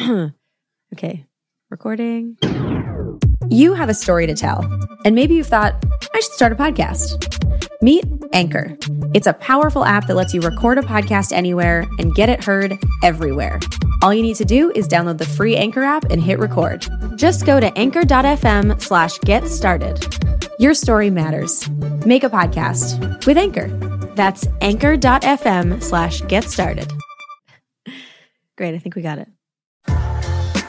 okay, recording. You have a story to tell, and maybe you've thought, I should start a podcast. Meet Anchor. It's a powerful app that lets you record a podcast anywhere and get it heard everywhere. All you need to do is download the free Anchor app and hit record. Just go to anchor.fm slash get started. Your story matters. Make a podcast with Anchor. That's anchor.fm slash get started. Great, I think we got it.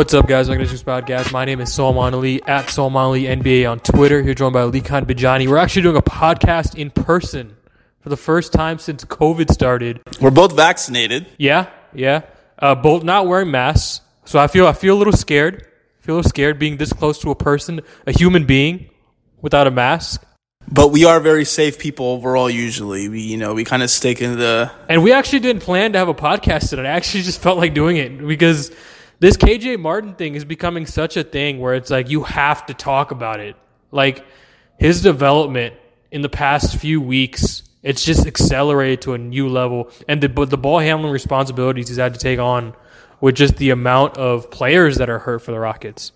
What's up, guys? Welcome to this podcast. My name is Salman Ali at Salman Ali NBA on Twitter. Here joined by Alykhan Bijani. We're actually doing a podcast in person for the first time since COVID started. We're both vaccinated. Yeah, yeah. Uh, both not wearing masks, so I feel I feel a little scared. I feel a little scared being this close to a person, a human being, without a mask. But we are very safe people overall. Usually, we you know we kind of stick in the. And we actually didn't plan to have a podcast today. I actually just felt like doing it because this KJ Martin thing is becoming such a thing where it's like you have to talk about it. Like his development in the past few weeks, it's just accelerated to a new level, and the the ball handling responsibilities he's had to take on with just the amount of players that are hurt for the Rockets.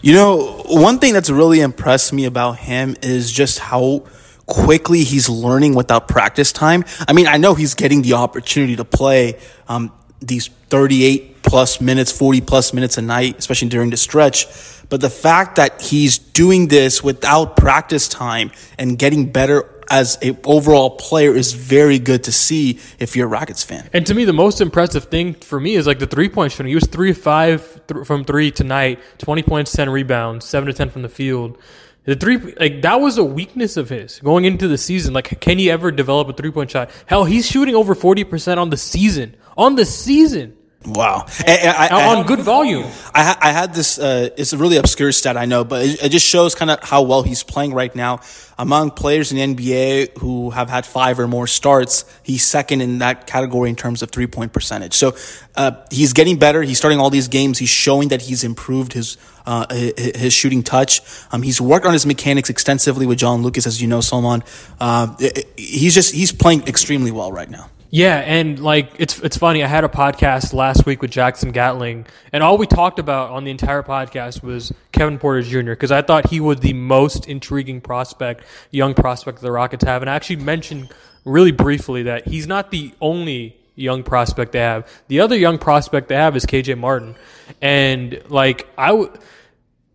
You know, one thing that's really impressed me about him is just how quickly he's learning without practice time. I mean, I know he's getting the opportunity to play um, these 38 plus minutes, 40 plus minutes a night, especially during the stretch. But the fact that he's doing this without practice time and getting better as a overall player is very good to see if you're a Rockets fan. And to me, the most impressive thing for me is like the three point shooting. He was three five th- from three tonight, twenty points, ten rebounds, seven to ten from the field. The three like that was a weakness of his going into the season. Like, can he ever develop a three point shot? Hell, he's shooting over forty percent on the season. On the season. Wow. I, I, on good volume. I, I had this, uh, it's a really obscure stat, I know, but it, it just shows kind of how well he's playing right now. Among players in the NBA who have had five or more starts, he's second in that category in terms of three point percentage. So uh, he's getting better. He's starting all these games. He's showing that he's improved his uh, his shooting touch. Um, he's worked on his mechanics extensively with John Lucas, as you know, Salman. Uh, he's just he's playing extremely well right now. Yeah, and like it's it's funny. I had a podcast last week with Jackson Gatling, and all we talked about on the entire podcast was Kevin Porter Jr. because I thought he was the most intriguing prospect, young prospect the Rockets have, and I actually mentioned really briefly that he's not the only young prospect they have. The other young prospect they have is KJ Martin, and like I would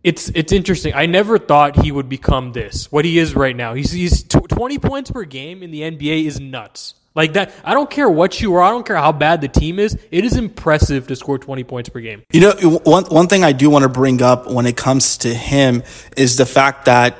it's it's interesting. I never thought he would become this. What he is right now. He's he's t- 20 points per game in the NBA is nuts. Like that, I don't care what you are. I don't care how bad the team is. It is impressive to score 20 points per game. You know, one, one thing I do want to bring up when it comes to him is the fact that,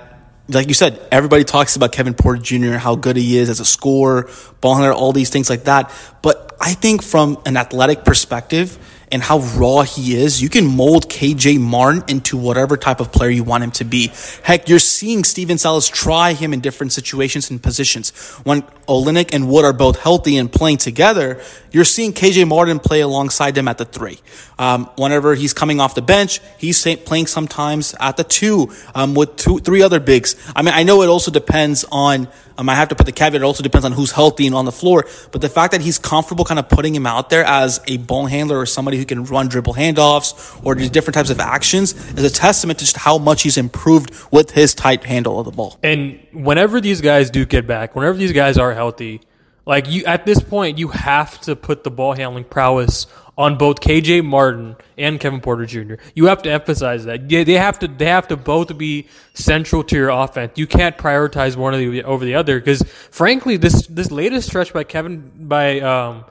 like you said, everybody talks about Kevin Porter Jr., how good he is as a scorer, ball handler, all these things like that. But I think from an athletic perspective, and how raw he is, you can mold KJ Martin into whatever type of player you want him to be. Heck, you're seeing Stephen Silas try him in different situations and positions. When Olynyk and Wood are both healthy and playing together, you're seeing KJ Martin play alongside them at the three. Um, whenever he's coming off the bench, he's playing sometimes at the two um, with two, three other bigs. I mean, I know it also depends on um, I have to put the caveat. It also depends on who's healthy and on the floor. But the fact that he's comfortable kind of putting him out there as a ball handler or somebody who can run dribble handoffs or do different types of actions is a testament to just how much he's improved with his tight handle of the ball. And whenever these guys do get back, whenever these guys are healthy, Like you at this point, you have to put the ball handling prowess on both KJ Martin and Kevin Porter Jr. You have to emphasize that. They have to they have to both be central to your offense. You can't prioritize one of the over the other because frankly, this this latest stretch by Kevin by um,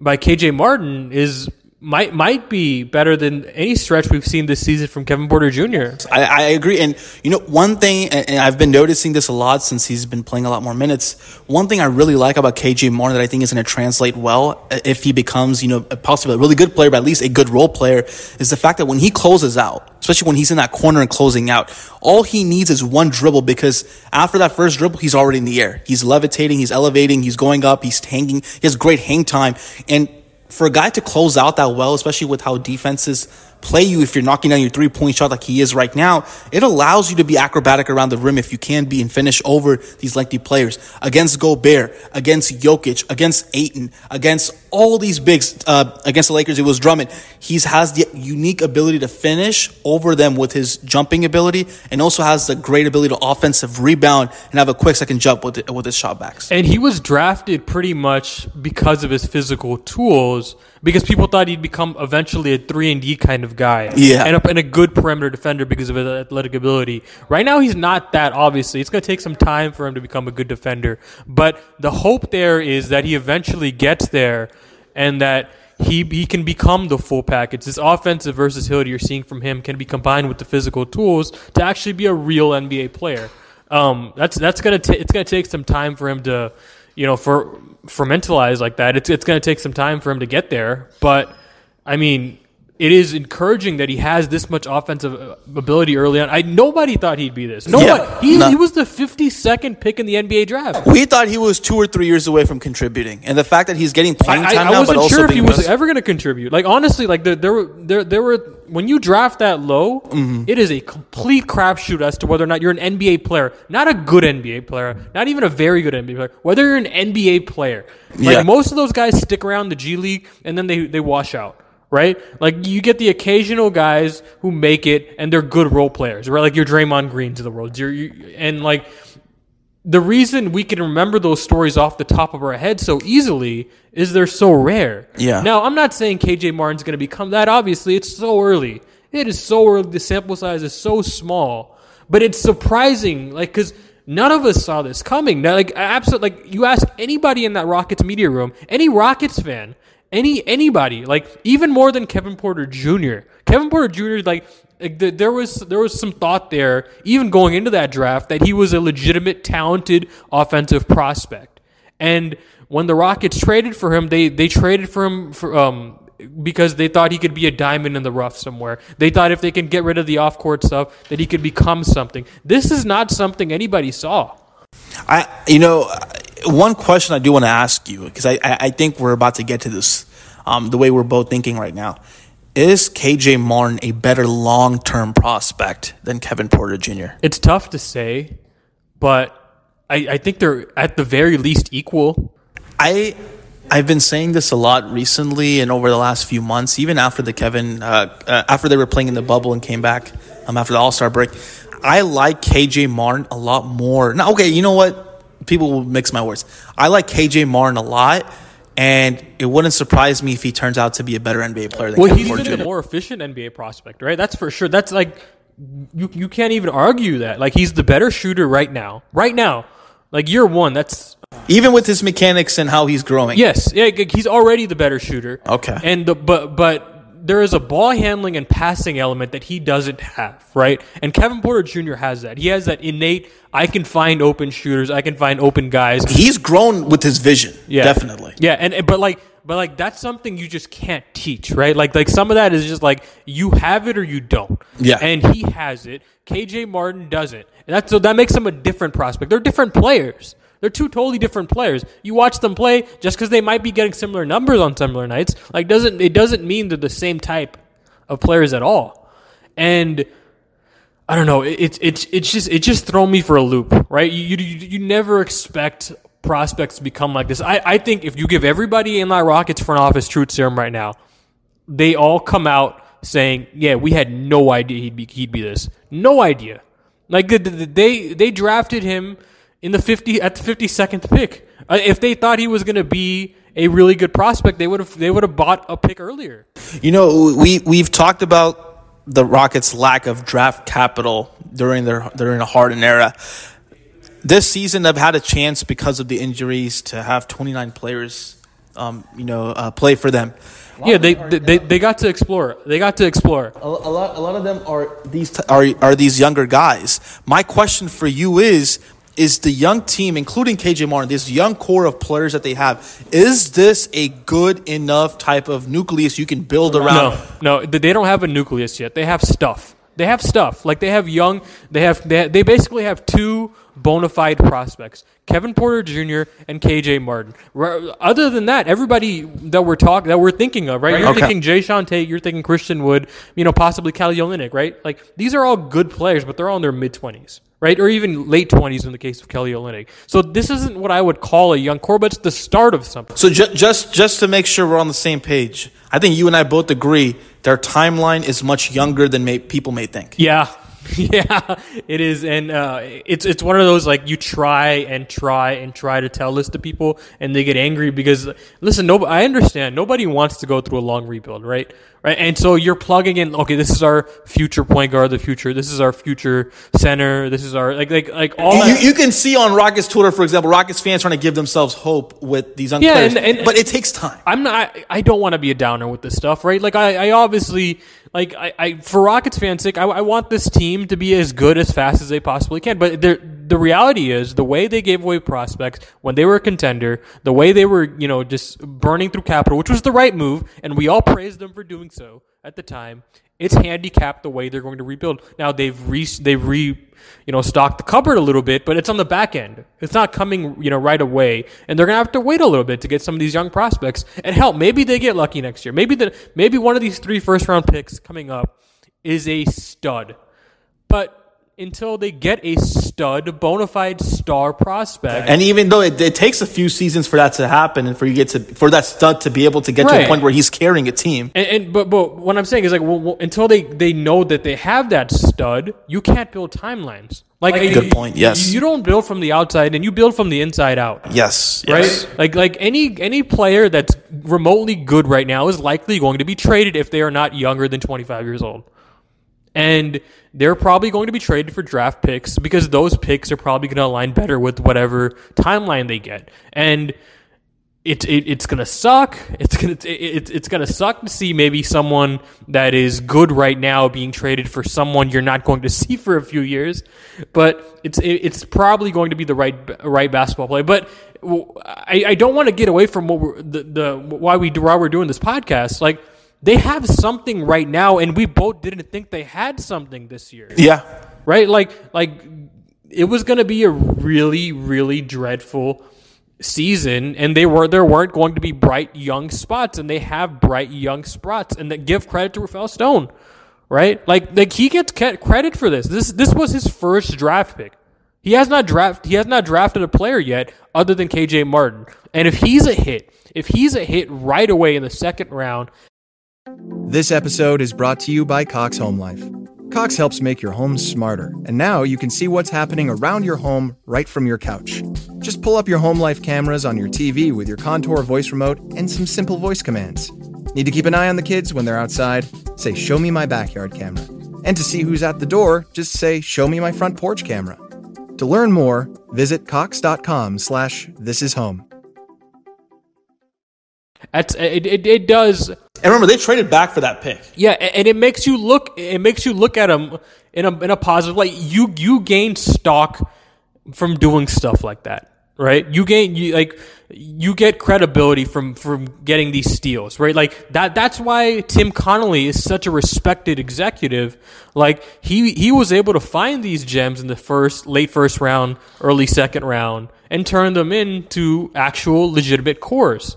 by KJ Martin is might might be better than any stretch we've seen this season from Kevin Porter Jr. I, I agree. And, you know, one thing, and I've been noticing this a lot since he's been playing a lot more minutes. One thing I really like about KJ Martin that I think is going to translate well uh, if he becomes, you know, possibly a really good player, but at least a good role player, is the fact that when he closes out, especially when he's in that corner and closing out, all he needs is one dribble because after that first dribble, he's already in the air. He's levitating, he's elevating, he's going up, he's hanging, he has great hang time. And for a guy to close out that well, especially with how defenses play you if you're knocking down your three point shot like he is right now, it allows you to be acrobatic around the rim if you can be and finish over these lengthy players against Gobert, against Jokic, against Ayton, against all these bigs, uh, against the Lakers. It was Drummond. He has the unique ability to finish over them with his jumping ability and also has the great ability to offensive rebound and have a quick second jump with, it, with his shot backs. And he was drafted pretty much because of his physical tools, because people thought he'd become eventually a three and D kind of guy, Yeah. and a, and a good perimeter defender because of his athletic ability. Right now, he's not that. Obviously, it's going to take some time for him to become a good defender, but the hope there is that he eventually gets there, and that. He, he can become the full package. This offensive versatility you're seeing from him can be combined with the physical tools to actually be a real NBA player. Um, that's that's gonna ta- it's gonna take some time for him to, you know, for fermentalize like that. It's it's gonna take some time for him to get there. But I mean, it is encouraging that he has this much offensive uh, ability early on. I nobody thought he'd be this. No Yeah. He, No. he was the 52nd pick in the NBA draft. We thought he was two or three years away from contributing, and the fact that he's getting playing I, time I now, wasn't sure if he was ever going to contribute. Like honestly, like there, there were there there were when you draft that low, Mm-hmm. it is a complete crapshoot as to whether or not you're an NBA player, not a good NBA player, not even a very good NBA player, whether you're an NBA player. Like Yeah. most of those guys stick around the G League and then they they wash out. Right, like you get the occasional guys who make it and they're good role players, right? Like your Draymond Greens of the world, you're, you, and like the reason we can remember those stories off the top of our head so easily is they're so rare. Yeah. Now, I'm not saying KJ Martin's going to become that. Obviously, it's so early. It is so early. The sample size is so small, but it's surprising. Like, because none of us saw this coming. Now, like, absolutely. Like, you ask anybody in that Rockets media room, any Rockets fan, any anybody, like even more than Kevin Porter Jr. Kevin Porter Jr. like. There was there was some thought there, even going into that draft, that he was a legitimate, talented offensive prospect. And when the Rockets traded for him, they they traded for him for um because they thought he could be a diamond in the rough somewhere. They thought if they can get rid of the off court stuff, that he could become something. This is not something anybody saw. I, you know, one question I do want to ask you because I, I, I think we're about to get to this, um, the way we're both thinking right now. Is KJ Martin a better long term prospect than Kevin Porter Jr.? It's tough to say, but I, I think they're at the very least equal. I I've been saying this a lot recently and over the last few months, even after the Kevin uh, uh, after they were playing in the bubble and came back um, after the All Star break. I like KJ Martin a lot more. Now, okay, you know what? People will mix my words. I like KJ Martin a lot, and it wouldn't surprise me if he turns out to be a better NBA player than Well, Kevin he's Porter Jr. the more efficient NBA prospect, right? That's for sure. That's like you you can't even argue that. Like he's the better shooter right now. Right now. Like year 1, that's Even with his mechanics and how he's growing. Yes, yeah, he's already the better shooter. Okay. And the but but there is a ball handling and passing element that he doesn't have, right? And Kevin Porter Jr. has that. He has that innate I can find open shooters, I can find open guys. He's grown with his vision. Yeah. Definitely. Yeah, and but like but like that's something you just can't teach, right? Like like some of that is just like you have it or you don't. Yeah. And he has it. KJ Martin doesn't. And that's so that makes him a different prospect. They're different players. They're two totally different players. You watch them play just because they might be getting similar numbers on similar nights, like doesn't it doesn't mean they're the same type of players at all. And I don't know. It's it's it's just it just thrown me for a loop, right? You, you you never expect prospects to become like this. I I think if you give everybody in that Rockets front office truth serum right now, they all come out saying, "Yeah, we had no idea he'd be he'd be this. No idea." Like the- the- they they drafted him in the 50 at the 52nd pick. Uh, if they thought he was going to be a really good prospect, they would have they would have bought a pick earlier. You know, we we've talked about the Rockets' lack of draft capital during their during the Harden era. This season, they've had a chance because of the injuries to have 29 players, um, you know, uh, play for them. Yeah, they, they they got to explore. They got to explore. A, a lot, a lot of them are these t- are are these younger guys. My question for you is: Is the young team, including KJ Martin, this young core of players that they have, is this a good enough type of nucleus you can build around? No, no, they don't have a nucleus yet. They have stuff. They have stuff. Like they have young. They have. They, they basically have two bona fide prospects: Kevin Porter Jr. and KJ Martin. Other than that, everybody that we're talking that we're thinking of, right? You're Okay. thinking Jae'Sean Tate. You're thinking Christian Wood. You know, possibly Kelly Olynyk, right? Like these are all good players, but they're all in their mid twenties. Right, or even late twenties in the case of Kelly Olynyk. So this isn't what I would call a young core, but it's the start of something. So ju- just just to make sure we're on the same page, I think you and I both agree their timeline is much younger than may- people may think. Yeah, yeah, it is, and uh, it's it's one of those like you try and try and try to tell this to people, and they get angry because listen, no, I understand nobody wants to go through a long rebuild, right? Right, and so you're plugging in. Okay, this is our future point guard, the future. This is our future center. This is our like like like all. You, that- you can see on Rockets Twitter, for example, Rockets fans trying to give themselves hope with these young Yeah, players, and- and- but it takes time. I'm not. I, I don't want to be a downer with this stuff, right? Like I, I obviously like I, I for Rockets fans' sake, I, I want this team to be as good as fast as they possibly can. But the the reality is, the way they gave away prospects when they were a contender, the way they were, you know, just burning through capital, which was the right move, and we all praised them for doing so at the time. It's handicapped the way they're going to rebuild. Now they've re they've re you know stocked the cupboard a little bit, but it's on the back end. It's not coming you know right away, and they're gonna have to wait a little bit to get some of these young prospects. And hell, maybe they get lucky next year. Maybe the maybe one of these three first round picks coming up is a stud, but until they get a stud, bona fide star prospect, And even though it, it takes a few seasons for that to happen, and for you get to for that stud to be able to get to a point where he's carrying a team, And, and but but what I'm saying is like well, well, until they they know that they have that stud, you can't build timelines. Like, Good you- point, yes. you, you don't build from the outside, and you build from the inside out. yes, Right, yes. like like any any player that's remotely good right now is likely going to be traded if they are not younger than 25 years old, and they're probably going to be traded for draft picks because those picks are probably going to align better with whatever timeline they get, and it, it it's gonna suck. It's gonna it, it, it's gonna suck to see maybe someone that is good right now being traded for someone you're not going to see for a few years. But it's it, it's probably going to be the right right basketball play. But I, I don't want to get away from what the, the why we why we're doing this podcast. Like they have something right now, and we both didn't think they had something this year. Yeah. right? Like like it was going to be a really really dreadful season and they were there weren't going to be bright young spots and they have bright young spots and that give credit to Rafael Stone. Right? Like like he gets credit for this. This this was his first draft pick. He has not draft he has not drafted a player yet other than KJ Martin. And if he's a hit if he's a hit right away in the second round This episode is brought to you by Cox Home Life. Cox helps make your home smarter, and now you can see what's happening around your home right from your couch. Just pull up your Home Life cameras on your TV with your Contour voice remote and some simple voice commands. Need to keep an eye on the kids when they're outside? Say, Show me my backyard camera. And to see who's at the door, just say, Show me my front porch camera. To learn more, visit cox.com slash this is home. That's it, it, it does And remember, they traded back for that pick. Yeah, and it makes you look. It makes you look at them in a in a positive light. You you gain stock from doing stuff like that, right? You gain you like you get credibility from from getting these steals, right? Like that. That's why Tim Connolly is such a respected executive. Like he he was able to find these gems in the first late first round, early second round, and turn them into actual legitimate cores.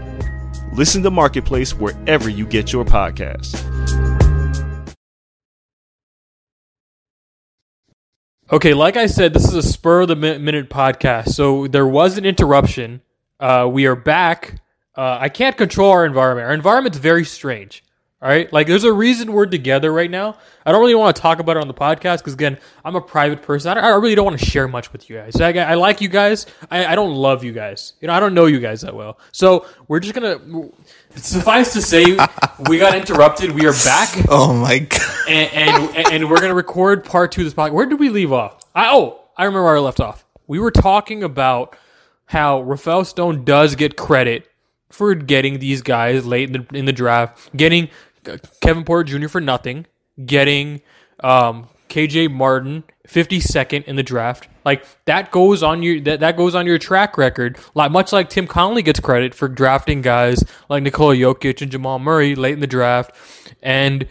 Listen to Marketplace wherever you get your podcasts. Okay, like I said, this is a spur of the minute podcast. So there was an interruption. Uh, we are back. Uh, I can't control our environment. Our environment's very strange. All right, like there's a reason we're together right now. I don't really want to talk about it on the podcast because again, I'm a private person. I, don't- I really don't want to share much with you guys. I, I like you guys. I, I don't love you guys. You know, I don't know you guys that well. So we're just gonna suffice to say, we got interrupted. We are back Oh my god. and, and and we're gonna record part two of this podcast. Where did we leave off? I, oh, I remember where I left off. We were talking about how Rafael Stone does get credit for getting these guys late in the, in the draft, getting Kevin Porter Jr. for nothing, getting um, KJ Martin 52nd in the draft. Like that goes on your that, that goes on your track record. Like much like Tim Connolly gets credit for drafting guys like Nikola Jokic and Jamal Murray late in the draft, and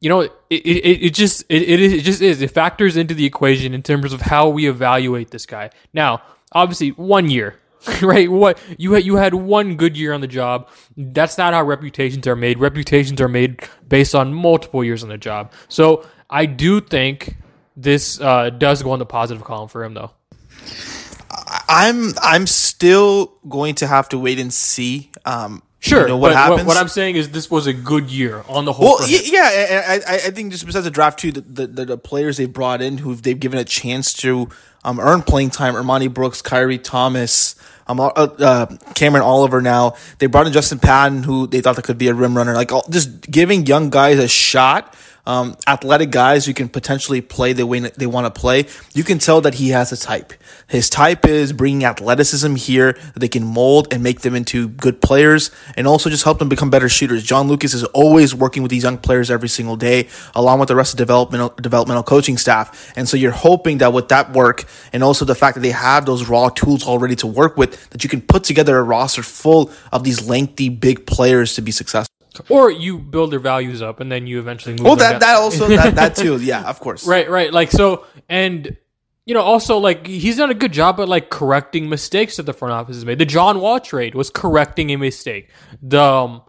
you know, it, it, it just it, it, just is. It factors into the equation in terms of how we evaluate this guy. Now, obviously, one year, right? What you had you had one good year on the job. That's not how reputations are made. Reputations are made based on multiple years on the job. So I do think this uh, does go on the positive column for him, though. I'm I'm still going to have to wait and see. Um, Sure, you know, what but happens. what I'm saying is this was a good year on the whole. Well, y- yeah, I, I, I think just besides the draft too, the, the, the, the players they brought in who they've given a chance to um, earn playing time, Armoni Brooks, Khyri Thomas, um, uh, uh, Cameron Oliver. Now they brought in Justin Patton, who they thought that could be a rim runner. Like all, just giving young guys a shot. Um, athletic guys who can potentially play the way they want to play. You can tell that he has a type. His type is bringing athleticism here that they can mold and make them into good players and also just help them become better shooters. John Lucas is always working with these young players every single day, along with the rest of developmental developmental coaching staff. And so you're hoping that with that work and also the fact that they have those raw tools already to work with, that you can put together a roster full of these lengthy big players to be successful. Or you build their values up and then you eventually move. Well, that down. that also that that too, yeah, of course. Right, right. Like so, and you know, also like he's done a good job at like correcting mistakes that the front office has made. The John Wall trade was correcting a mistake. The um,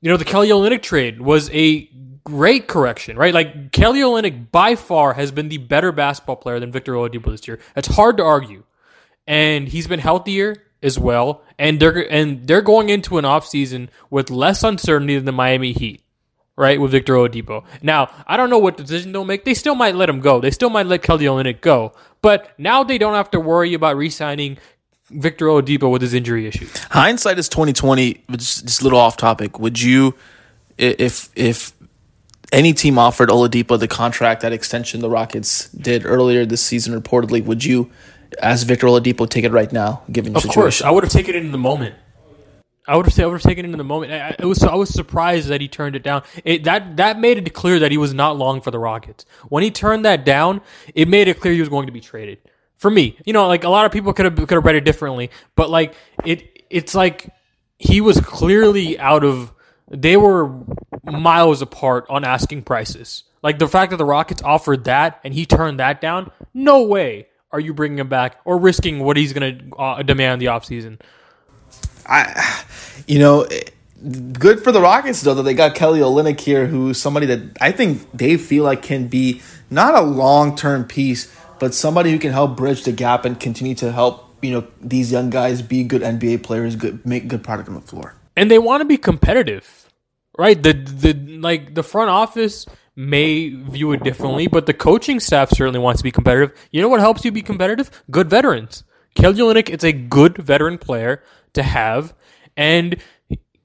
you know the Kelly Olynyk trade was a great correction, right? Like Kelly Olynyk by far has been the better basketball player than Victor Oladipo this year. It's hard to argue, and he's been healthier as well. And they're and they're going into an offseason with less uncertainty than the Miami Heat right, with Victor Oladipo. Now, I don't know what decision they'll make. They still might let him go. They still might let Kelly Olynyk go. But now they don't have to worry about re-signing Victor Oladipo with his injury issues. Hindsight is twenty twenty. Just, just a little off topic. Would you, if if any team offered Oladipo the contract, that extension the Rockets did earlier this season, reportedly, would you, as Victor Oladipo, take it right now, given your Of course, situation? I would have taken it in the moment. I would have, I would have taken it in the moment. I, I- it was, I was surprised that he turned it down. It, that that made it clear that he was not long for the Rockets. When he turned that down, it made it clear he was going to be traded. For me, you know, like a lot of people could have could have read it differently, but like it, it's like he was clearly out of. They were miles apart on asking prices. Like the fact that the Rockets offered that and he turned that down. No way are you bringing him back or risking what he's going to uh, demand the offseason. I, you know, eh, good for the Rockets though that they got Kelly Olynyk here, who's somebody that I think they feel like can be not a long term piece, but somebody who can help bridge the gap and continue to help you know these young guys be good NBA players, good make good product on the floor. and they want to be competitive, right? The the like the front office may view it differently, but the coaching staff certainly wants to be competitive. You know what helps you be competitive? Good veterans. Kelly Olynyk is a good veteran player to have, and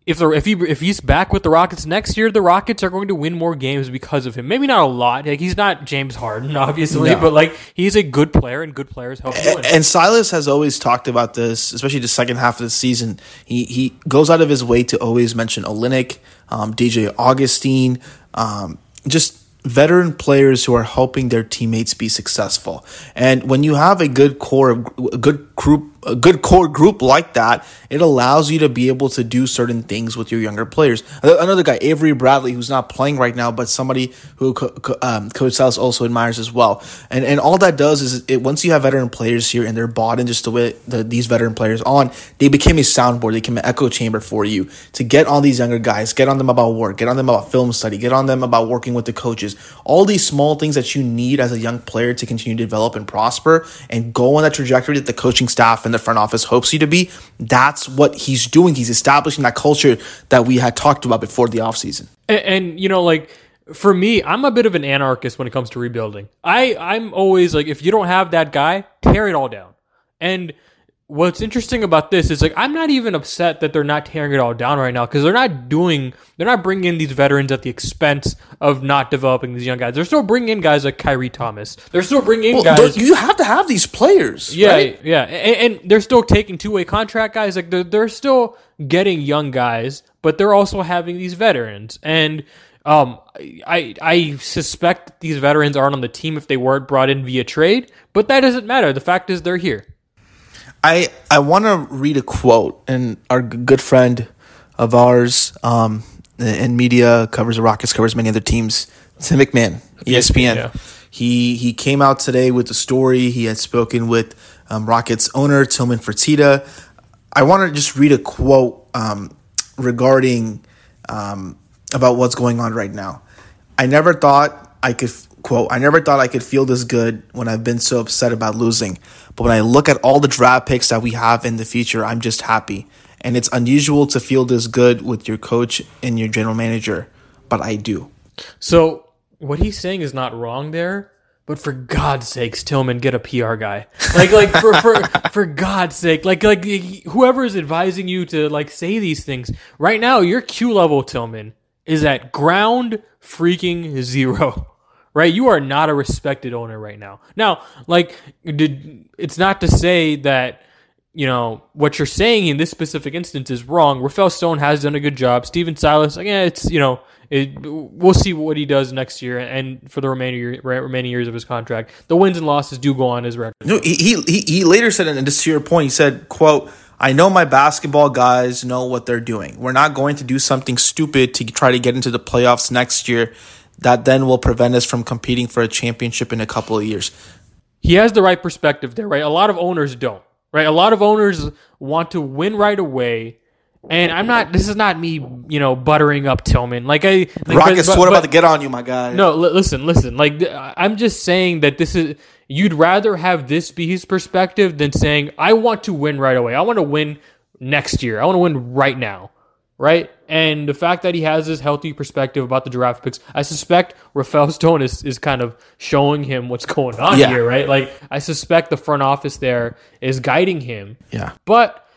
if the, if he if he's back with the Rockets next year, the Rockets are going to win more games because of him. Maybe not a lot. Like he's not James Harden, obviously, No. but like he's a good player, and good players help you win. And Silas has always talked about this, especially the second half of the season. He he goes out of his way to always mention Olynyk, um, DJ Augustin, um, just veteran players who are helping their teammates be successful. And when you have a good core, a good group, a good core group like that, it allows you to be able to do certain things with your younger players. Another guy, Avery Bradley, who's not playing right now, but somebody who um, Coach Silas also admires as well. And and all that does is it once you have veteran players here and they're bought in just the way the, these veteran players on, they became a soundboard, they became an echo chamber for you to get on these younger guys, get on them about work, get on them about film study, get on them about working with the coaches. All these small things that you need as a young player to continue to develop and prosper and go on that trajectory that the coaching staff and the front office hopes you to be. That's what he's doing. He's establishing that culture that we had talked about before the offseason. And, and you know, like for me, I'm a bit of an anarchist when it comes to rebuilding. I I'm always like, if you don't have that guy, tear it all down. And what's interesting about this is like I'm not even upset that they're not tearing it all down right now because they're not doing they're not bringing in these veterans at the expense of not developing these young guys. They're still bringing in guys like Khyri Thomas. They're still bringing in well, guys. You have to have these players. Yeah, right? yeah, and, and, they're still taking two way contract guys. Like they're, they're still getting young guys, but they're also having these veterans and. Um, I I suspect these veterans aren't on the team if they weren't brought in via trade, but that doesn't matter. The fact is they're here. I I want to read a quote, and our good friend of ours um, in media covers the Rockets, covers many other teams. Tim McMahon, ESPN. Yeah. He he came out today with the story. He had spoken with um, Rockets owner Tillman Fertitta. I want to just read a quote um, regarding um, about what's going on right now. I never thought I could quote. I never thought I could feel this good when I've been so upset about losing. But when I look at all the draft picks that we have in the future, I'm just happy. And it's unusual to feel this good with your coach and your general manager, but I do. So what he's saying is not wrong there, but for God's sakes, Tillman, get a PR guy. Like, like for for for God's sake, like like whoever is advising you to like say these things right now, your Q level Tillman is at ground freaking zero right? You are not a respected owner right now. Now, like, did, it's not to say that you know what you're saying in this specific instance is wrong. Rafael Stone has done a good job. Stephen Silas, again, eh, it's you know, it, we'll see what he does next year and for the remaining remaining years of his contract. The wins and losses do go on his record. No, he he he later said, and just to your point, he said, "quote." I know my basketball guys know what they're doing. We're not going to do something stupid to try to get into the playoffs next year that then will prevent us from competing for a championship in a couple of years. He has the right perspective there, right? A lot of owners don't, right? A lot of owners want to win right away. And I'm not. This is not me, you know, buttering up Tillman. Like I, like, Rockets, but, what about to get on you, my guy? No, l- listen, listen. Like I'm just saying that this is. You'd rather have this be his perspective than saying I want to win right away. I want to win next year. I want to win right now right? And the fact that he has this healthy perspective about the draft picks, I suspect Rafael Stone is, is kind of showing him what's going on yeah. here, right? Like, I suspect the front office there is guiding him. Yeah. But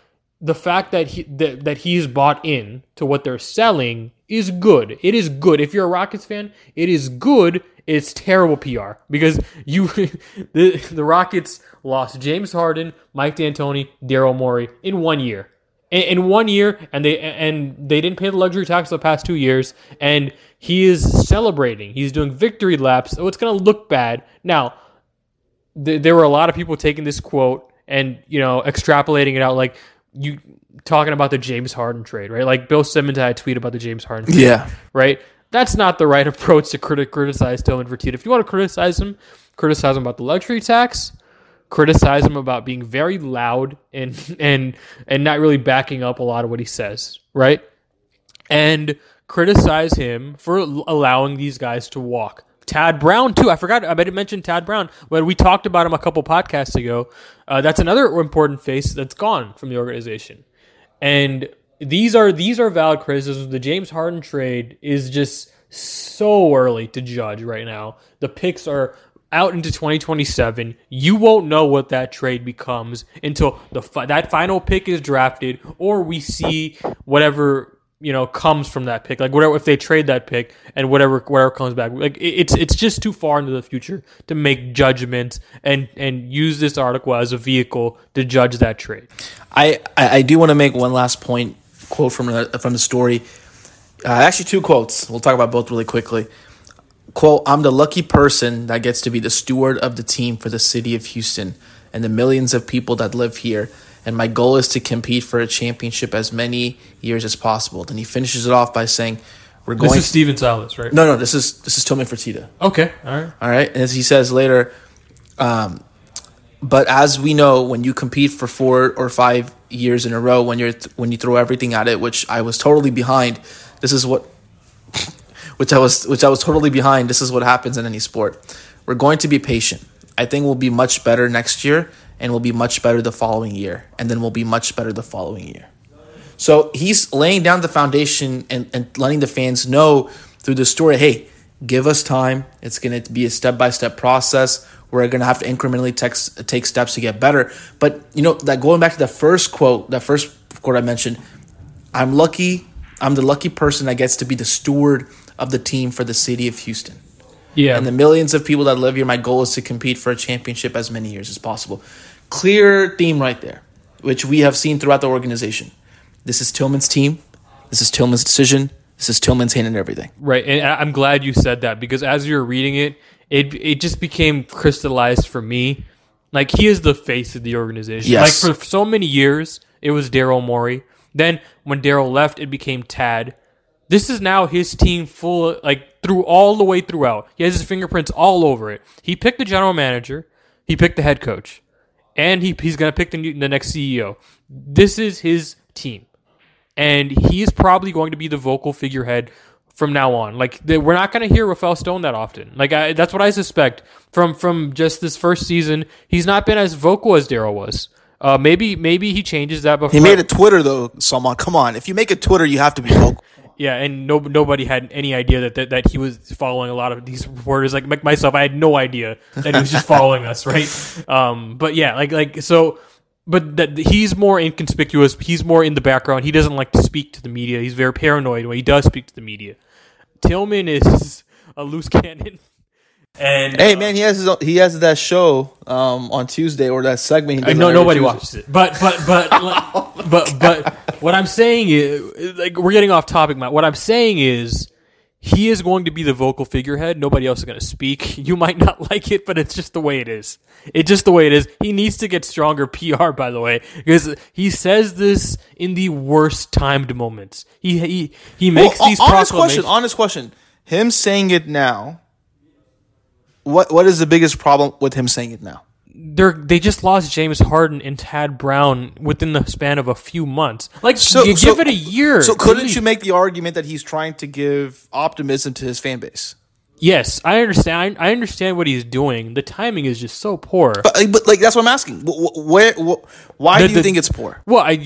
the fact that he that, that he's bought in to what they're selling is good. It is good. If you're a Rockets fan, it is good. It's terrible PR because you the the Rockets lost James Harden, Mike D'Antoni, Daryl Morey in one year in, in one year, and they and they didn't pay the luxury tax the past two years, and he is celebrating. He's doing victory laps, so it's going to look bad. Now, th- there were a lot of people taking this quote and you know extrapolating it out like you talking about the James Harden trade, right? Like Bill Simmons had a tweet about the James Harden trade, yeah, right. That's not the right approach to criti- criticize Tillman Fertitta. If you want to criticize him, criticize him about the luxury tax criticize him about being very loud and and and not really backing up a lot of what he says, right? And criticize him for allowing these guys to walk. Tad Brown too. I forgot. I didn't mention Tad Brown when we talked about him a couple podcasts ago. Uh, that's another important face that's gone from the organization. And these are these are valid criticisms. The James Harden trade is just so early to judge right now. The picks are out into 2027, you won't know what that trade becomes until the that final pick is drafted or we see whatever you know comes from that pick. Like whatever if they trade that pick and whatever whatever comes back. Like it's it's just too far into the future to make judgments and and use this article as a vehicle to judge that trade. I I do want to make one last point quote from the, from the story. Uh, actually, two quotes. We'll talk about both really quickly. Quote, I'm the lucky person that gets to be the steward of the team for the city of Houston and the millions of people that live here. And my goal is to compete for a championship as many years as possible. Then he finishes it off by saying, We're going This is Stephen Silas, right? No, no, this is this is Tillman Fertitta. Okay, all right. All right. And as he says later, um, but as we know, when you compete for four or five years in a row, when you're th- when you throw everything at it, which I was totally behind, this is what, which I was which I was totally behind. This is what happens in any sport. We're going to be patient. I think we'll be much better next year, and we'll be much better the following year, and then we'll be much better the following year. So he's laying down the foundation and, and letting the fans know through the story, hey, give us time. It's going to be a step by step process. We're going to have to incrementally tex- take steps to get better. But, you know, that going back to the first quote, that first quote I mentioned, I'm lucky. I'm the lucky person that gets to be the steward of the team for the city of Houston. Yeah, And the millions of people that live here, my goal is to compete for a championship as many years as possible. Clear theme right there, which we have seen throughout the organization. This is Tillman's team. This is Tillman's decision. This is Tillman's hand in everything. Right, and I'm glad you said that because as you were reading it, it it just became crystallized for me. Like he is the face of the organization. Yes. Like for so many years, it was Daryl Morey. Then when Daryl left, it became Tad. This is now his team full, like through all the way throughout. He has his fingerprints all over it. He picked the general manager. He picked the head coach, and he he's gonna pick the new, the next CEO. This is his team and he is probably going to be the vocal figurehead from now on. Like the, we're not going to hear Rafael Stone that often. Like I, that's what I suspect from from just this first season. He's not been as vocal as Daryl was. Uh, maybe maybe he changes that. Before He made a Twitter though, Salman. Come on, if you make a Twitter, you have to be vocal. Yeah, and no, nobody had any idea that, that that he was following a lot of these reporters. Like myself, I had no idea that he was just following us, right? Um, but yeah, like like so, but that he's more inconspicuous. He's more in the background. He doesn't like to speak to the media. He's very paranoid when he does speak to the media. Tillman is a loose cannon. And hey man, he has his own, he has that show um, on Tuesday or that segment. He I know nobody Tuesday. watches it, but but but like, but but what I'm saying is like we're getting off topic. Matt. What I'm saying is he is going to be the vocal figurehead. Nobody else is going to speak. You might not like it, but it's just the way it is. It's just the way it is. He needs to get stronger PR, by the way, because he says this in the worst timed moments. He he he makes Well, these honest proclamations. question. Honest question. Him saying it now. What what is the biggest problem with him saying it now? They're they just lost James Harden and Tad Brown within the span of a few months. Like So you so- give it a year. So couldn't you make the argument that he's trying to give optimism to his fan base? Yes, I understand. I understand what he's doing. The timing is just so poor. But, like, but like that's what I'm asking. Wh- wh- Where? why The- do you the- think it's poor? well, I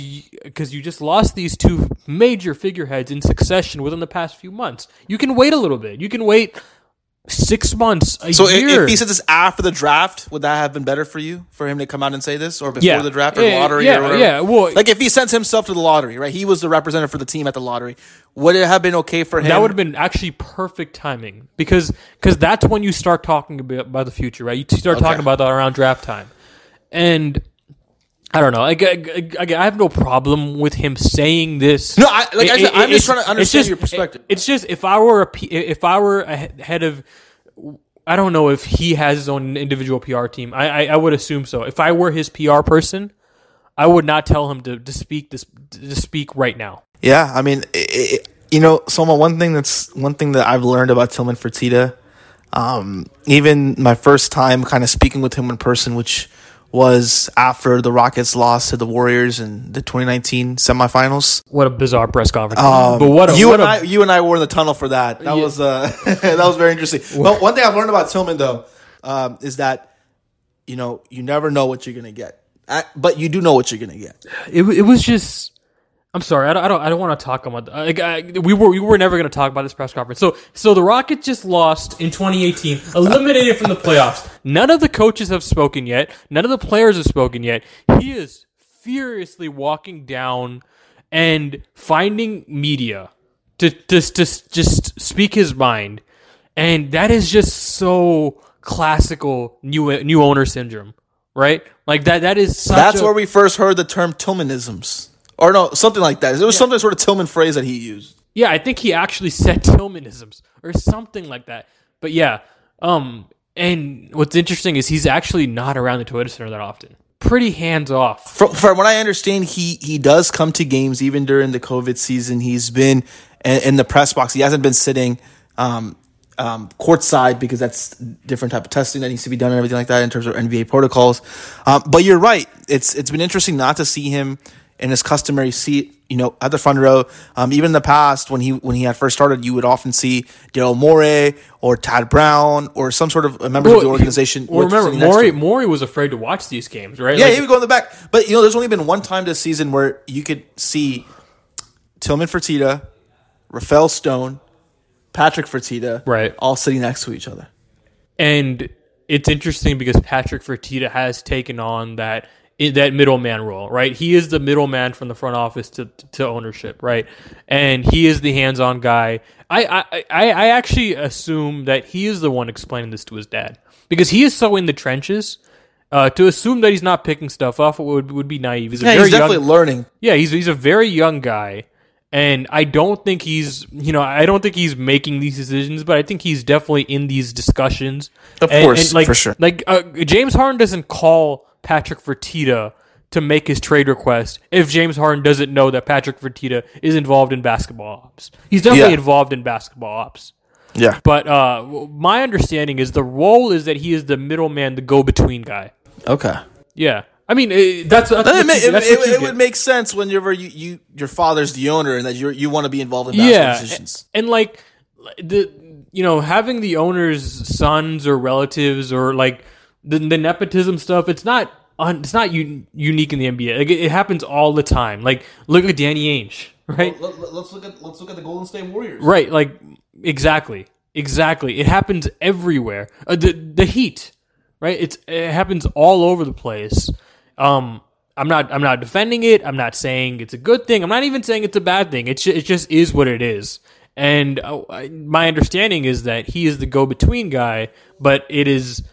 because you just lost these two major figureheads in succession within the past few months. You can wait a little bit. You can wait six months, a So year. if he said this after the draft, would that have been better for you for him to come out and say this, or before Yeah. the draft or Yeah, lottery yeah, or whatever? yeah, well- like if he sends himself to the lottery, right? He was the representative for the team at the lottery. Would it have been okay for him? that would have been actually perfect timing because because that's when you start talking about, about the future, right? You start talking about that around draft time, and I don't know. I, I, I, I have no problem with him saying this. No, I- like I said, I'm just trying to understand just- your perspective. It's just if I were a P- if I were a head of. I don't know if he has his own individual PR team. I, I, I would assume so. If I were his PR person, I would not tell him to, to speak this to speak right now. Yeah, I mean, i i you know, Soma. One thing that's one thing that I've learned about Tillman Fertitta, um, even my first time kind of speaking with him in person, which was after the Rockets lost to the Warriors in the 2019 semifinals. What a bizarre press conference! but what a, Um, you what and a, I, you and I were in the tunnel for that. That was uh, that was very interesting. But one thing I've learned about Tillman though um, is that you know you never know what you're gonna get, but you do know what you're gonna get. it, it was just I'm sorry I don't I don't, I don't want to talk about like, I, we were we were never going to talk about this press conference. So so the Rockets just lost in 2018 eliminated from the playoffs. None of the coaches have spoken yet. None of the players have spoken yet. He is furiously walking down and finding media to to, to just speak his mind. And that is just so classical new new owner syndrome right? Like that that is such That's a- where we first heard the term Tillmanisms, or no, something like that. It was something sort of Tillman phrase that he used. Yeah, I think he actually said Tillmanisms or something like that. but yeah. Um, and what's interesting is he's actually not around the Toyota Center that often. Pretty hands off. From, from what I understand, he he does come to games even during the COVID season. He's been in, in the press box. He hasn't been sitting um, um, courtside because that's different type of testing that needs to be done and everything like that in terms of NBA protocols. Um, but you're right. It's it's been interesting not to see him in his customary seat, you know, at the front row. Um, even in the past, when he when he had first started, you would often see Daryl Morey or Tad Brown or some sort of a members of the organization. Well, remember, Morey. Morey was afraid to watch these games, right? Yeah, Like, he would go in the back. But you know, there's only been one time this season where you could see Tillman Fertitta, Rafael Stone, Patrick Fertitta, Right. all sitting next to each other. and it's interesting because Patrick Fertitta has taken on that i- that middleman role, right? He is the middleman from the front office to, to ownership, right? And he is the hands-on guy. I, I I actually assume that he is the one explaining this to his dad because he is so in the trenches. Uh, to assume that he's not picking stuff up would would be naive. He's a Yeah, very he's definitely young, learning. yeah, he's he's a very young guy, and I don't think he's you know I don't think he's making these decisions, but I think he's definitely in these discussions. Of And- course, and, like, for sure. Like uh, James Harden doesn't call Patrick Fertitta to make his trade request if James Harden doesn't know that Patrick Fertitta is involved in basketball ops. He's definitely Yeah. involved in basketball ops. Yeah. But uh, my understanding is the role is that he is the middleman, the go-between guy. Okay. Yeah, I mean that's, that's It, it, that's it- what you it would make sense whenever you, you your father's the owner and that you you want to be involved in basketball yeah, decisions. and like the you know having the owner's sons or relatives or like the, the nepotism stuff. It's not un, it's not un, unique in the NBA. Like it, it happens all the time. Like look at Danny Ainge, right? Let, us look at let's look at the Golden State Warriors. Right, like exactly, exactly. It happens everywhere. Uh, the the Heat, right? It's it happens all over the place. Um, I'm not I'm not defending it. I'm not saying it's a good thing. I'm not even saying it's a bad thing. It's ju- it just is what it is. And uh, my understanding is that he is the go between guy, but it is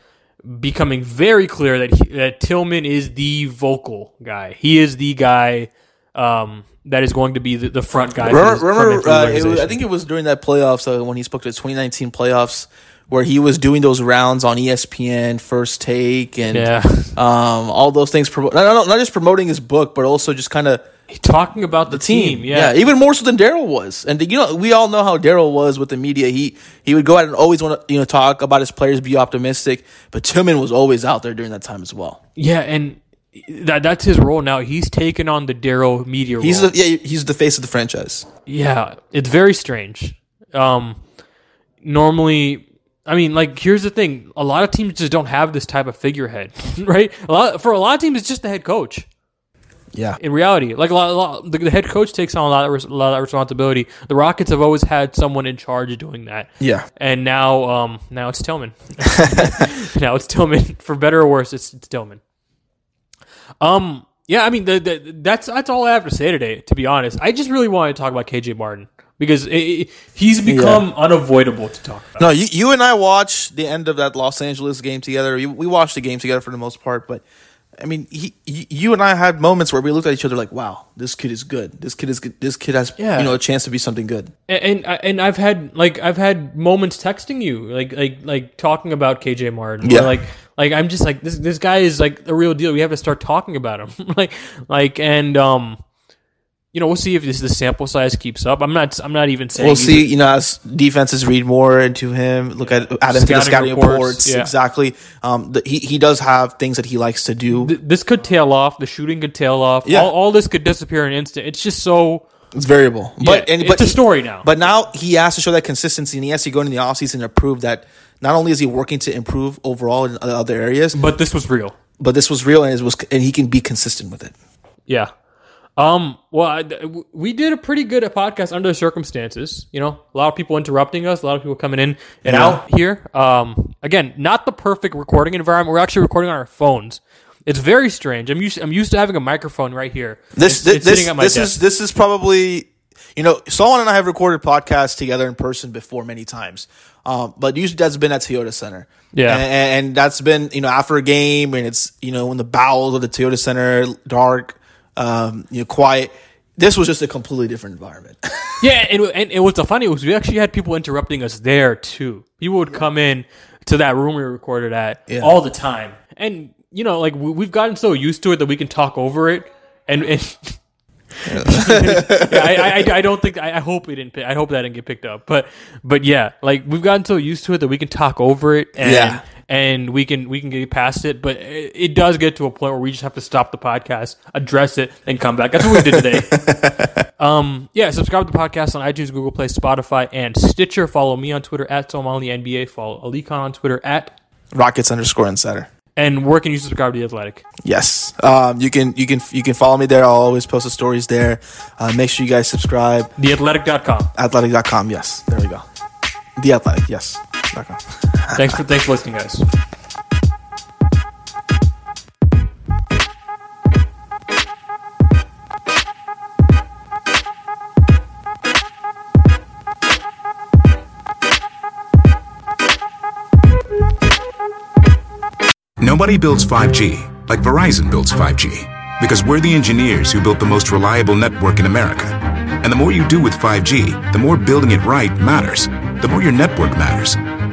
becoming very clear that he, that Tilman is the vocal guy. He is the guy um, that is going to be the, the front guy. Remember, his- remember uh, it was. I think it was during that playoffs uh, when he spoke to the 2019 playoffs where he was doing those rounds on ESPN, First Take, and Yeah. um, all those things. Not, not, not just promoting his book, but also just kind of talking about the, team. Yeah. even more so than Daryl was. And you know, we all know how Daryl was with the media. He he would go out and always want to you know talk about his players, be optimistic. But Tilman was always out there during that time as well. Yeah, and that that's his role now. He's taken on the Daryl media He's role. the, yeah, he's the face of the franchise. yeah, it's very strange. Um, normally, I mean, like here's the thing: a lot of teams just don't have this type of figurehead, right? A lot for a lot of teams, it's just the head coach. Yeah, In reality, like a lot, a lot the, the head coach takes on a lot of a lot of responsibility. The Rockets have always had someone in charge of doing that. Yeah. and now, um, now it's Tilman. now it's Tilman. For better or worse, it's, it's Tilman. Um, yeah, I mean, the, the, that's that's all I have to say today. To be honest, I just really wanted to talk about KJ Martin because it, it- he's become unavoidable to talk about. No, you, you and I watched the end of that Los Angeles game together. We, we watched the game together for the most part, but I mean, he, you and I had moments where we looked at each other like, "Wow, this kid is good. This kid is good. This kid has Yeah. you know a chance to be something good." and and and I've had like I've had moments texting you like like like talking about KJ Martin. Yeah. Yeah. Like like I'm just like this this guy is like the real deal. We have to start talking about him. like like and um you know we'll see if this the sample size keeps up. I'm not I'm not even saying We'll see. You know, as defenses read more into him, look at add him to the Scouting scouting reports, reports. yeah. Exactly. Um, the, he he does have things that he likes to do. th- this could tail off. The shooting could tail off. Yeah. All, all this could disappear in an instant. It's just so. It's variable, but Yeah, and it's but a story now. But now he has to show that consistency, and he has to go into the offseason to prove that not only is he working to improve overall in other areas, But this was real. but this was real, and it was and he can be consistent with it. Yeah. Um. Well, I, we did a pretty good podcast under the circumstances. You know, a lot of people interrupting us, a lot of people coming in and Yeah. out here. Um. Again, not the perfect recording environment. We're actually recording on our phones. It's very strange. I'm used. I'm used to having a microphone right here. This It's- this it's this, sitting at my this is this is probably you know Salman and I have recorded podcasts together in person before many times, um, but usually that's been at Toyota Center. Yeah. and, and that's been you know after a game and it's you know in the bowels of the Toyota Center, dark, um, you know, quiet. This was just a completely different environment. Yeah, and, and, and what's funny was we actually had people interrupting us there too. People would come in to that room we recorded at Yeah. all the time, and you know, like we, we've gotten so used to it that we can talk over it, and. and yeah, I, I, I don't think I, I hope we didn't. pick- I hope that didn't get picked up. But but yeah, like we've gotten so used to it that we can talk over it and Yeah. And we can we can get past it. But it, it does get to a point where we just have to stop the podcast, address it, and come back. That's what we did today. um, yeah, subscribe to the podcast on iTunes, Google Play, Spotify, and Stitcher. Follow me on Twitter at Somali NBA. Follow Alykhan on Twitter at Rockets underscore insider. and where can you subscribe to the Athletic? Yes. Um, you can you can you can follow me there. I'll always post the stories there. Uh, make sure you guys subscribe. Theathletic.com. Athletic.com. Yes. There we go. The Athletic. Yes. Thanks for thanks for listening, guys. Nobody builds 5G like Verizon builds 5G because we're the engineers who built the most reliable network in America. And the more you do with 5G, the more building it right matters. The more your network matters.